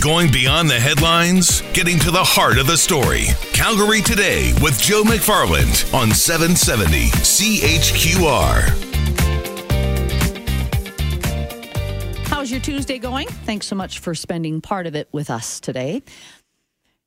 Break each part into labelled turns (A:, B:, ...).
A: Going beyond the headlines, getting to the heart of the story. Calgary Today with Joe McFarland on 770 CHQR.
B: How's your Tuesday going? Thanks so much for spending part of it with us today.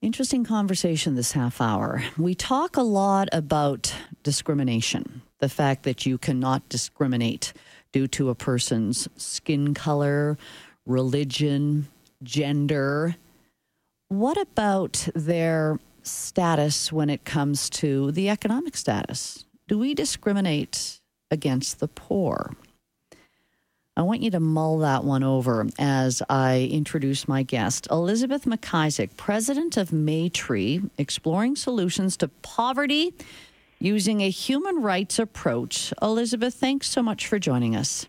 B: Interesting conversation this half hour. We talk a lot about discrimination, the fact that you cannot discriminate due to a person's skin color, religion, gender. What about their status when it comes to the economic status? Do we discriminate against the poor? I want you to mull that one over as I introduce my guest, Elizabeth McIsaac, president of Maytree, exploring solutions to poverty using a human rights approach. Elizabeth, thanks so much for joining us.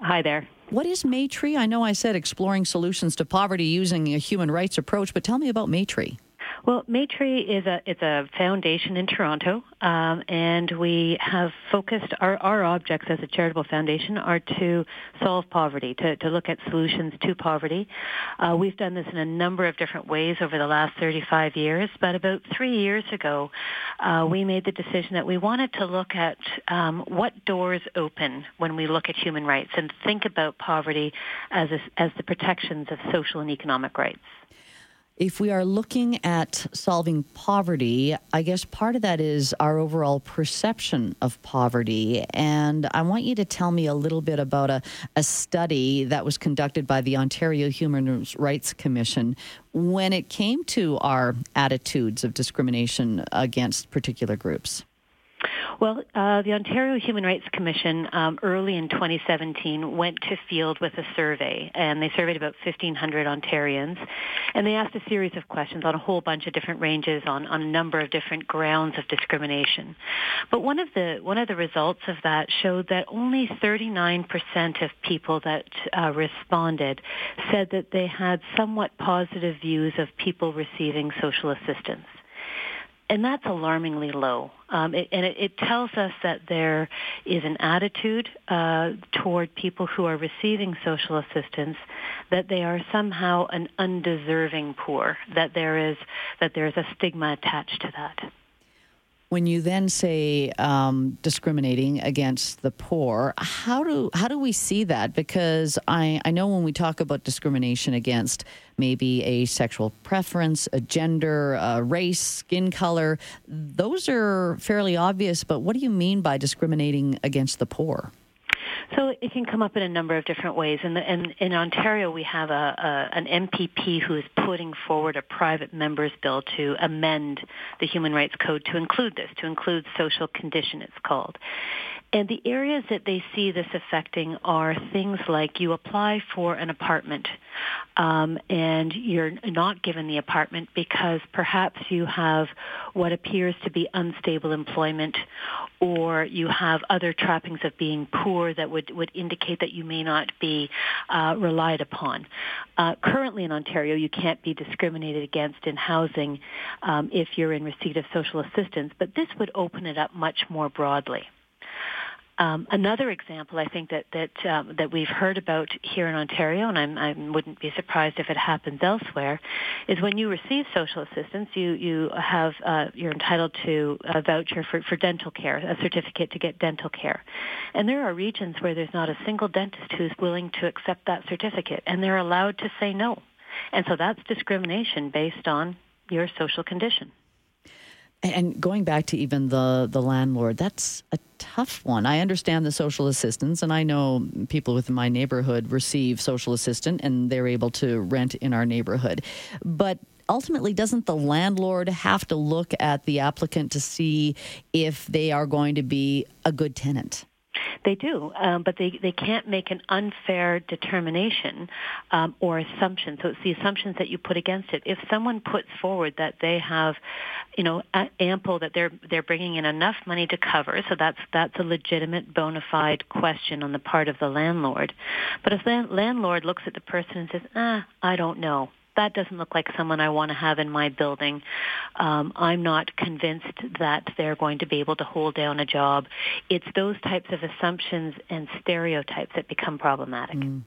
C: Hi there.
B: What is Maytree? I know I said exploring solutions to poverty using a human rights approach, but tell me about Maytree.
C: Well, Maytree is a it's a foundation in Toronto, um, and we have focused our, our objects as a charitable foundation are to solve poverty, to, to look at solutions to poverty. Uh, we've done this in a number of different ways over the last 35 years, but about three years ago, uh, we made the decision that we wanted to look at um, what doors open when we look at human rights and think about poverty as a, as the protections of social and economic rights
B: if we are looking at solving poverty, I guess part of that is our overall perception of poverty. And I want you to tell me a little bit about a, a study that was conducted by the Ontario Human Rights Commission when it came to our attitudes of discrimination against particular groups.
C: Well, uh, the Ontario Human Rights Commission um, early in 2017 went to field with a survey, and they surveyed about 1,500 Ontarians, and they asked a series of questions on a whole bunch of different ranges on, on a number of different grounds of discrimination. But one of the one of the results of that showed that only 39% of people that uh, responded said that they had somewhat positive views of people receiving social assistance and that's alarmingly low. Um, it, and it, it, tells us that there is an attitude uh, toward people who are receiving social assistance that they are somehow an undeserving poor. That there is that there is a stigma attached to that.
B: When you then say um, discriminating against the poor, how do how do we see that? Because I, I know when we talk about discrimination against maybe a sexual preference, a gender, a race, skin color, those are fairly obvious. But what do you mean by discriminating against the poor?
C: So it can come up in a number of different ways. And in, in, Ontario, we have a, a, an MPP who is putting forward a private member's bill to amend the Human Rights Code to include this, to include social condition, it's called. And the areas that they see this affecting are things like you apply for an apartment um, and you're not given the apartment because perhaps you have what appears to be unstable employment or you have other trappings of being poor that would, would indicate that you may not be uh, relied upon. Uh, currently in Ontario, you can't be discriminated against in housing um, if you're in receipt of social assistance, but this would open it up much more broadly. Um, another example, I think that that um, that we've heard about here in Ontario, and I'm, I wouldn't be surprised if it happens elsewhere, is when you receive social assistance, you you have uh, you're entitled to a voucher for, for dental care, a certificate to get dental care, and there are regions where there's not a single dentist who's willing to accept that certificate, and they're allowed to say no, and so that's discrimination based on your social condition.
B: And going back to even the the landlord, that's a tough one. I understand the social assistance, and I know people within my neighborhood receive social assistance, and they're able to rent in our neighborhood. But ultimately, doesn't the landlord have to look at the applicant to see if they are going to be a good tenant?
C: They do, um, but they, they can't make an unfair determination um, or assumption. So it's the assumptions that you put against it. If someone puts forward that they have, you know, ample that they're they're bringing in enough money to cover, so that's that's a legitimate bona fide question on the part of the landlord. But if the landlord looks at the person and says, "Ah, I don't know," that doesn't look like someone I want to have in my building. Um, I'm not convinced that they're going to be able to hold down a job. It's those types of assumptions and stereotypes that become problematic. Mm.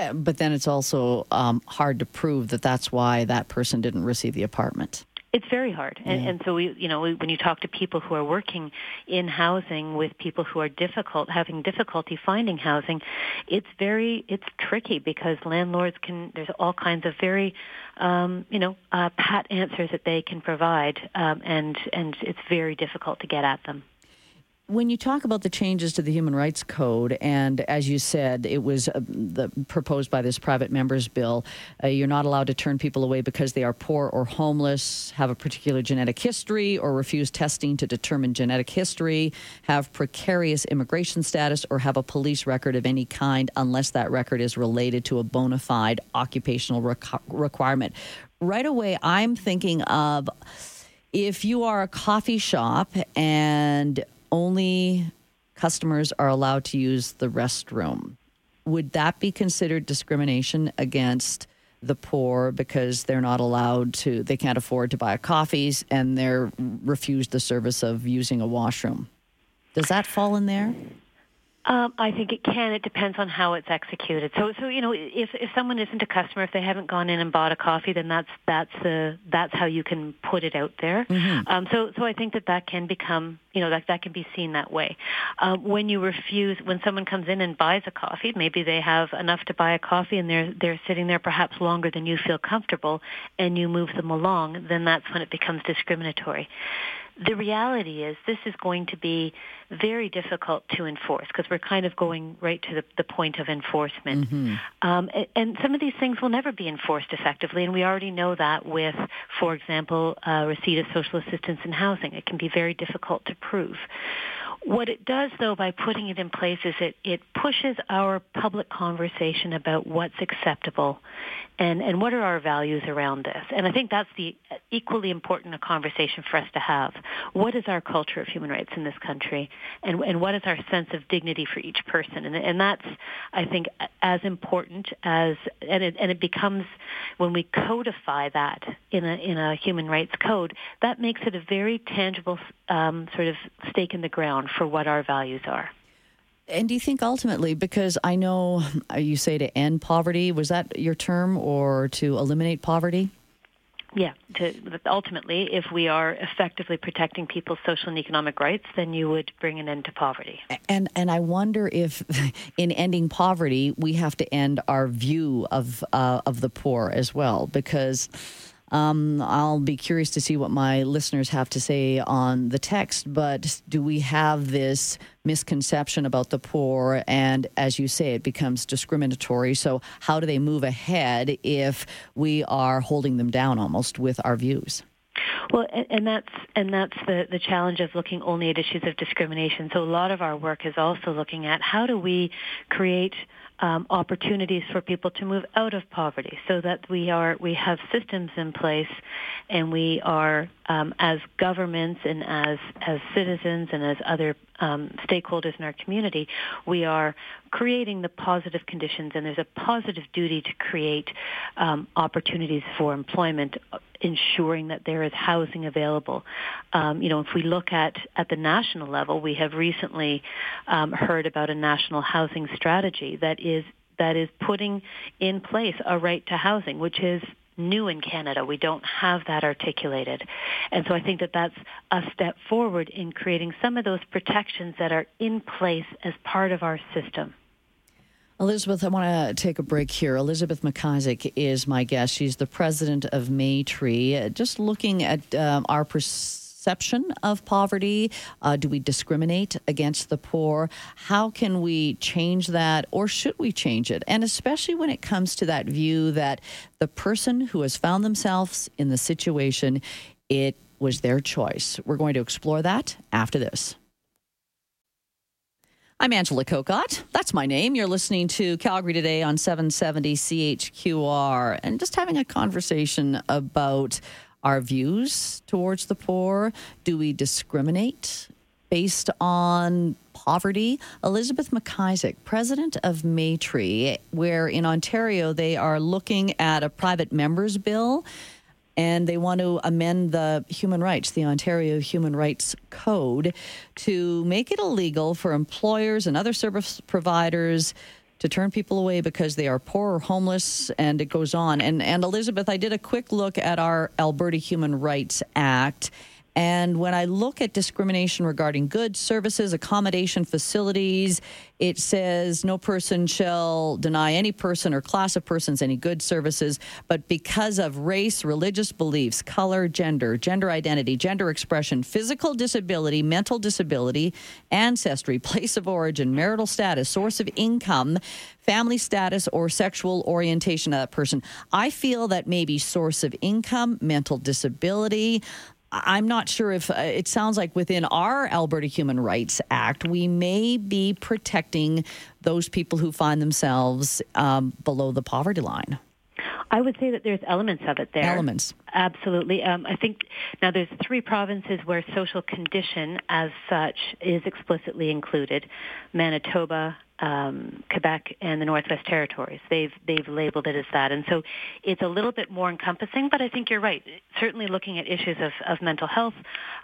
B: Uh, but then it's also um, hard to prove that that's why that person didn't receive the apartment.
C: It's very hard, and, yeah. and so we, you know, we, when you talk to people who are working in housing with people who are difficult, having difficulty finding housing, it's very, it's tricky because landlords can. There's all kinds of very, um, you know, uh, pat answers that they can provide, um, and and it's very difficult to get at them
B: when you talk about the changes to the Human Rights Code, and as you said, it was uh, the, proposed by this private members bill, uh, you're not allowed to turn people away because they are poor or homeless, have a particular genetic history, or refuse testing to determine genetic history, have precarious immigration status, or have a police record of any kind, unless that record is related to a bona fide occupational rec- requirement. Right away, I'm thinking of if you are a coffee shop and only customers are allowed to use the restroom. Would that be considered discrimination against the poor because they're not allowed to, they can't afford to buy coffees and they're refused the service of using a washroom? Does that fall in there?
C: Um, I think it can. It depends on how it's executed. So, so you know, if if someone isn't a customer, if they haven't gone in and bought a coffee, then that's that's the that's how you can put it out there. Mm-hmm. Um, so, so I think that that can become, you know, that that can be seen that way. Um, when you refuse, when someone comes in and buys a coffee, maybe they have enough to buy a coffee, and they're they're sitting there perhaps longer than you feel comfortable, and you move them along, then that's when it becomes discriminatory the reality is this is going to be very difficult to enforce because we're kind of going right to the, the point of enforcement. Mm-hmm. Um, and, and, some of these things will never be enforced effectively, and we already know that with, for example, uh, receipt of social assistance in housing. It can be very difficult to prove. What it does, though, by putting it in place is it, it pushes our public conversation about what's acceptable and, and what are our values around this. And I think that's the equally important a conversation for us to have. What is our culture of human rights in this country? And, and what is our sense of dignity for each person? And, and that's, I think, as important as, and it, and it becomes, when we codify that in a, in a human rights code, that makes it a very tangible um, sort of stake in the ground for what our values are.
B: And do you think ultimately, because I know uh, you say to end poverty, was that your term, or to eliminate poverty?
C: Yeah, to, ultimately, if we are effectively protecting people's social and economic rights, then you would bring an end to poverty.
B: And and I wonder if, in ending poverty, we have to end our view of uh, of the poor as well, because um, I'll be curious to see what my listeners have to say on the text. But do we have this misconception about the poor? And as you say, it becomes discriminatory. So, how do they move ahead if we are holding them down almost with our views?
C: Well, and, and, that's and that's the the challenge of looking only at issues of discrimination. So a lot of our work is also looking at how do we create um, opportunities for people to move out of poverty, so that we are we have systems in place, and we are um, as governments and as as citizens and as other um, stakeholders in our community, we are creating the positive conditions, and there's a positive duty to create um, opportunities for employment, ensuring that there is housing available. Um, you know, if we look at at the national level, we have recently um, heard about a national housing strategy that is that is putting in place a right to housing, which is new in Canada. We don't have that articulated. And so I think that that's a step forward in creating some of those protections that are in place as part of our system.
B: Elizabeth, I want to take a break here. Elizabeth McIsaac is my guest. She's the president of Maytree. Just looking at um, our perspective perception of poverty? Uh, do we discriminate against the poor? How can we change that, or should we change it? And especially when it comes to that view that the person who has found themselves in the situation, it was their choice. We're going to explore that after this. I'm Angela Kokott. That's my name. You're listening to Calgary Today on 770 CHQR and just having a conversation about our views towards the poor? Do we discriminate based on poverty? Elizabeth McIsaac, president of Maytree, where in Ontario they are looking at a private members bill and they want to amend the human rights, the Ontario Human Rights Code, to make it illegal for employers and other service providers to turn people away because they are poor or homeless, and it goes on. And, and Elizabeth, I did a quick look at our Alberta Human Rights Act. And when I look at discrimination regarding goods, services, accommodation facilities, it says no person shall deny any person or class of persons any goods, services, but because of race, religious beliefs, color, gender, gender identity, gender expression, physical disability, mental disability, ancestry, place of origin, marital status, source of income, family status, or sexual orientation of that person. I feel that maybe source of income, mental disability, I'm not sure if uh, it sounds like within our Alberta Human Rights Act, we may be protecting those people who find themselves um, below the poverty line.
C: I would say that there's elements of it there.
B: Elements.
C: Absolutely. Um, I think now there's three provinces where social condition as such is explicitly included. Manitoba, um, Quebec and the Northwest Territories. They've they've labeled it as that, and so it's a little bit more encompassing. But I think you're right. Certainly, looking at issues of, of mental health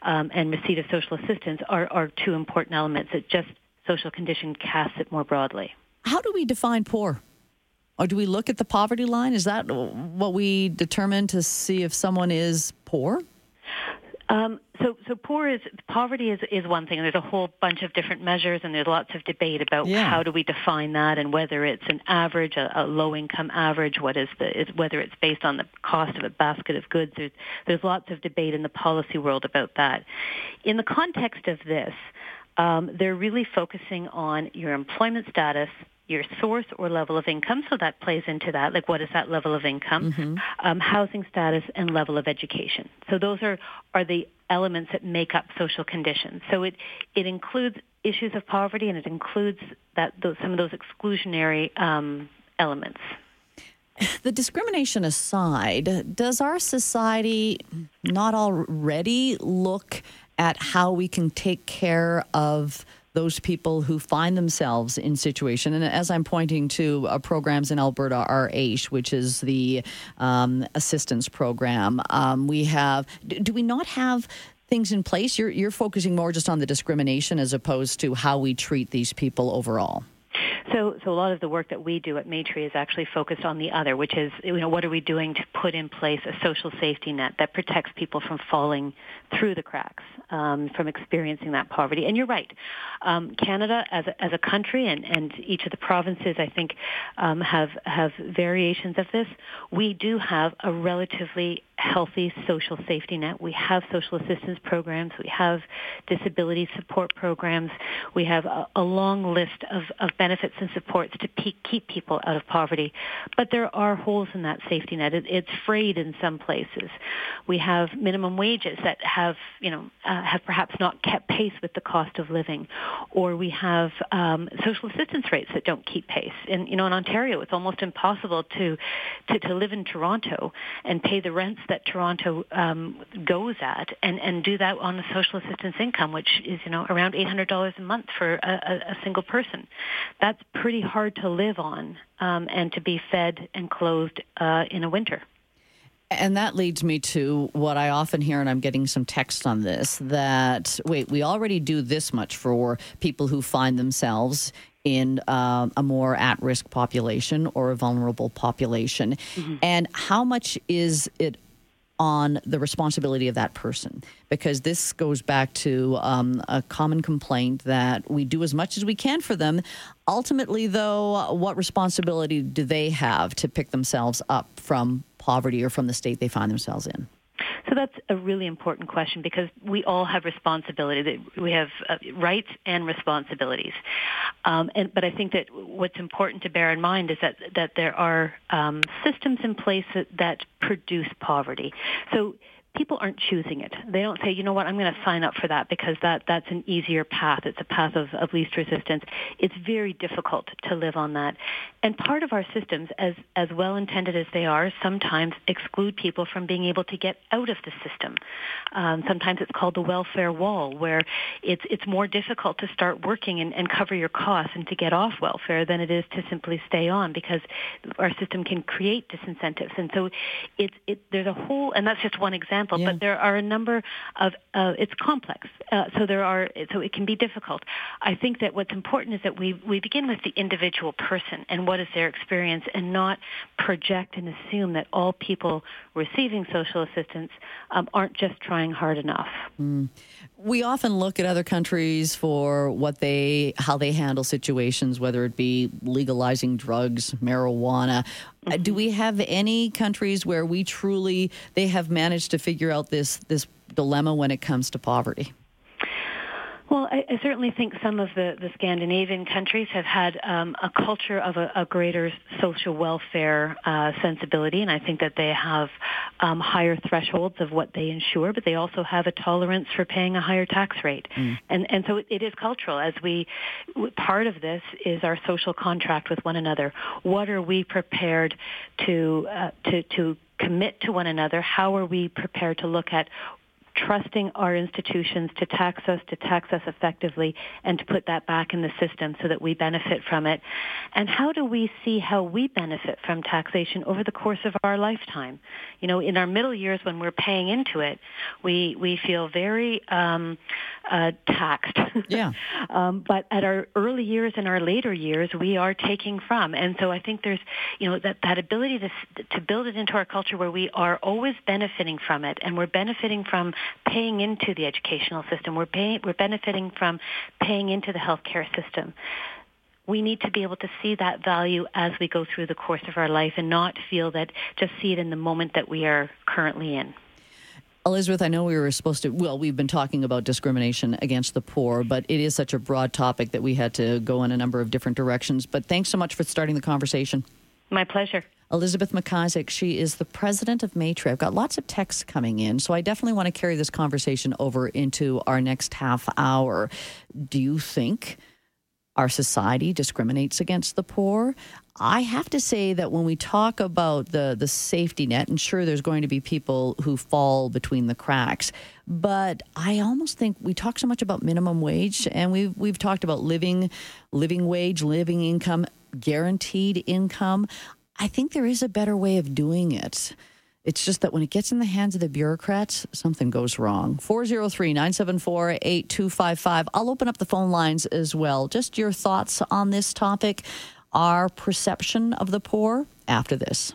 C: um, and receipt of social assistance are, are two important elements. That just social condition casts it more broadly.
B: How do we define poor? Or do we look at the poverty line? Is that what we determine to see if someone is poor?
C: Um, so, so poor is poverty is is one thing, and there's a whole bunch of different measures, and there's lots of debate about yeah. how do we define that, and whether it's an average, a, a low income average, what is the is whether it's based on the cost of a basket of goods. There's there's lots of debate in the policy world about that. In the context of this, um, they're really focusing on your employment status, your source or level of income. So that plays into that. Like, what is that level of income? Mm-hmm. Um, housing status and level of education. So those are are the elements that make up social conditions. So it it includes issues of poverty and it includes that those, some of those exclusionary um, elements.
B: The discrimination aside, does our society not already look at how we can take care of those people who find themselves in situation. And as I'm pointing to uh, programs in Alberta, AISH, which is the um, assistance program, um, we have. Do we not have? Things in place. You're you're focusing more just on the discrimination as opposed to how we treat these people overall.
C: So, so a lot of the work that we do at Maytree is actually focused on the other, which is, you know, what are we doing to put in place a social safety net that protects people from falling through the cracks, um, from experiencing that poverty. And you're right, um, Canada as a, as a country and, and each of the provinces, I think, um, have have variations of this. We do have a relatively healthy social safety net. We have social assistance programs. We have disability support programs. We have a, a long list of, of benefits and supports to pe- keep people out of poverty. But there are holes in that safety net. It, it's frayed in some places. We have minimum wages that have, you know, uh, have perhaps not kept pace with the cost of living, or we have um, social assistance rates that don't keep pace. And you know, in Ontario, it's almost impossible to to, to live in Toronto and pay the rents that Toronto um, goes at, and and do that on a social assistance income, which is you know around eight hundred dollars a month for a, a, a single person. That's pretty hard to live on um, and to be fed and clothed uh, in a winter.
B: And that leads me to what I often hear, and I'm getting some text on this that, wait, we already do this much for people who find themselves in uh, a more at risk population or a vulnerable population. Mm-hmm. And how much is it on the responsibility of that person because this goes back to um, a common complaint that we do as much as we can for them. Ultimately, though, what responsibility do they have to pick themselves up from poverty or from the state they find themselves in?
C: So that's a really important question because we all have responsibility. We have uh, rights and responsibilities. Um, and, but I think that what's important to bear in mind is that, that there are um, systems in place that, that produce poverty. So people aren't choosing it. They don't say, you know what, I'm going to sign up for that because that, that's an easier path. It's a path of, of least resistance. It's very difficult to live on that. And part of our systems, as, as well intended as they are, sometimes exclude people from being able to get out of the system. Um, sometimes it's called the welfare wall, where it's, it's more difficult to start working and, and cover your costs and to get off welfare than it is to simply stay on because our system can create disincentives. And so it's, it, there's a whole, and that's just one example example,
B: Yeah.
C: but there are a number of, uh, it's complex. Uh, so there are, so it can be difficult. I think that what's important is that we, we begin with the individual person and what is their experience and not project and assume that all people receiving social assistance um, aren't just trying hard enough.
B: We often look at other countries for what they how they handle situations, whether it be legalizing drugs, marijuana. Uh, Do we have any countries where we truly they have managed to figure out this this dilemma when it comes to poverty?
C: Well, I, I certainly think some of the, the Scandinavian countries have had um, a culture of a, a greater social welfare uh, sensibility, and I think that they have um, higher thresholds of what they insure, but they also have a tolerance for paying a higher tax rate. And, and so it, it is cultural. As we, part of this is our social contract with one another. What are we prepared to uh, to to commit to one another? How are we prepared to look at trusting our institutions to tax us, to tax us effectively, and to put that back in the system so that we benefit from it? And how do we see how we benefit from taxation over the course of our lifetime? You know, in our middle years when we're paying into it, we, we feel very um, uh, taxed.
B: Yeah.
C: um, but at our early years and our later years, we are taking from. And so I think there's, you know, that, that ability to, to build it into our culture where we are always benefiting from it and we're benefiting from paying into the educational system. We're paying, we're benefiting from paying into the healthcare system. We need to be able to see that value as we go through the course of our life and not feel that just see it in the moment that we are currently in.
B: Elizabeth, I know we were supposed to, well, we've been talking about discrimination against the poor, but it is such a broad topic that we had to go in a number of different directions. But thanks so much for starting the conversation.
C: My pleasure.
B: Elizabeth McIsaac, she is the president of Maytree. I've got lots of texts coming in, so I definitely want to carry this conversation over into our next half hour. Do you think our society discriminates against the poor? I have to say that when we talk about the the safety net, and sure, there's going to be people who fall between the cracks, but I almost think we talk so much about minimum wage, and we've we've talked about living living wage, living income, guaranteed income. I think there is a better way of doing it. It's just that when it gets in the hands of the bureaucrats, something goes wrong. 403 974 8255. I'll open up the phone lines as well. Just your thoughts on this topic, our perception of the poor after this.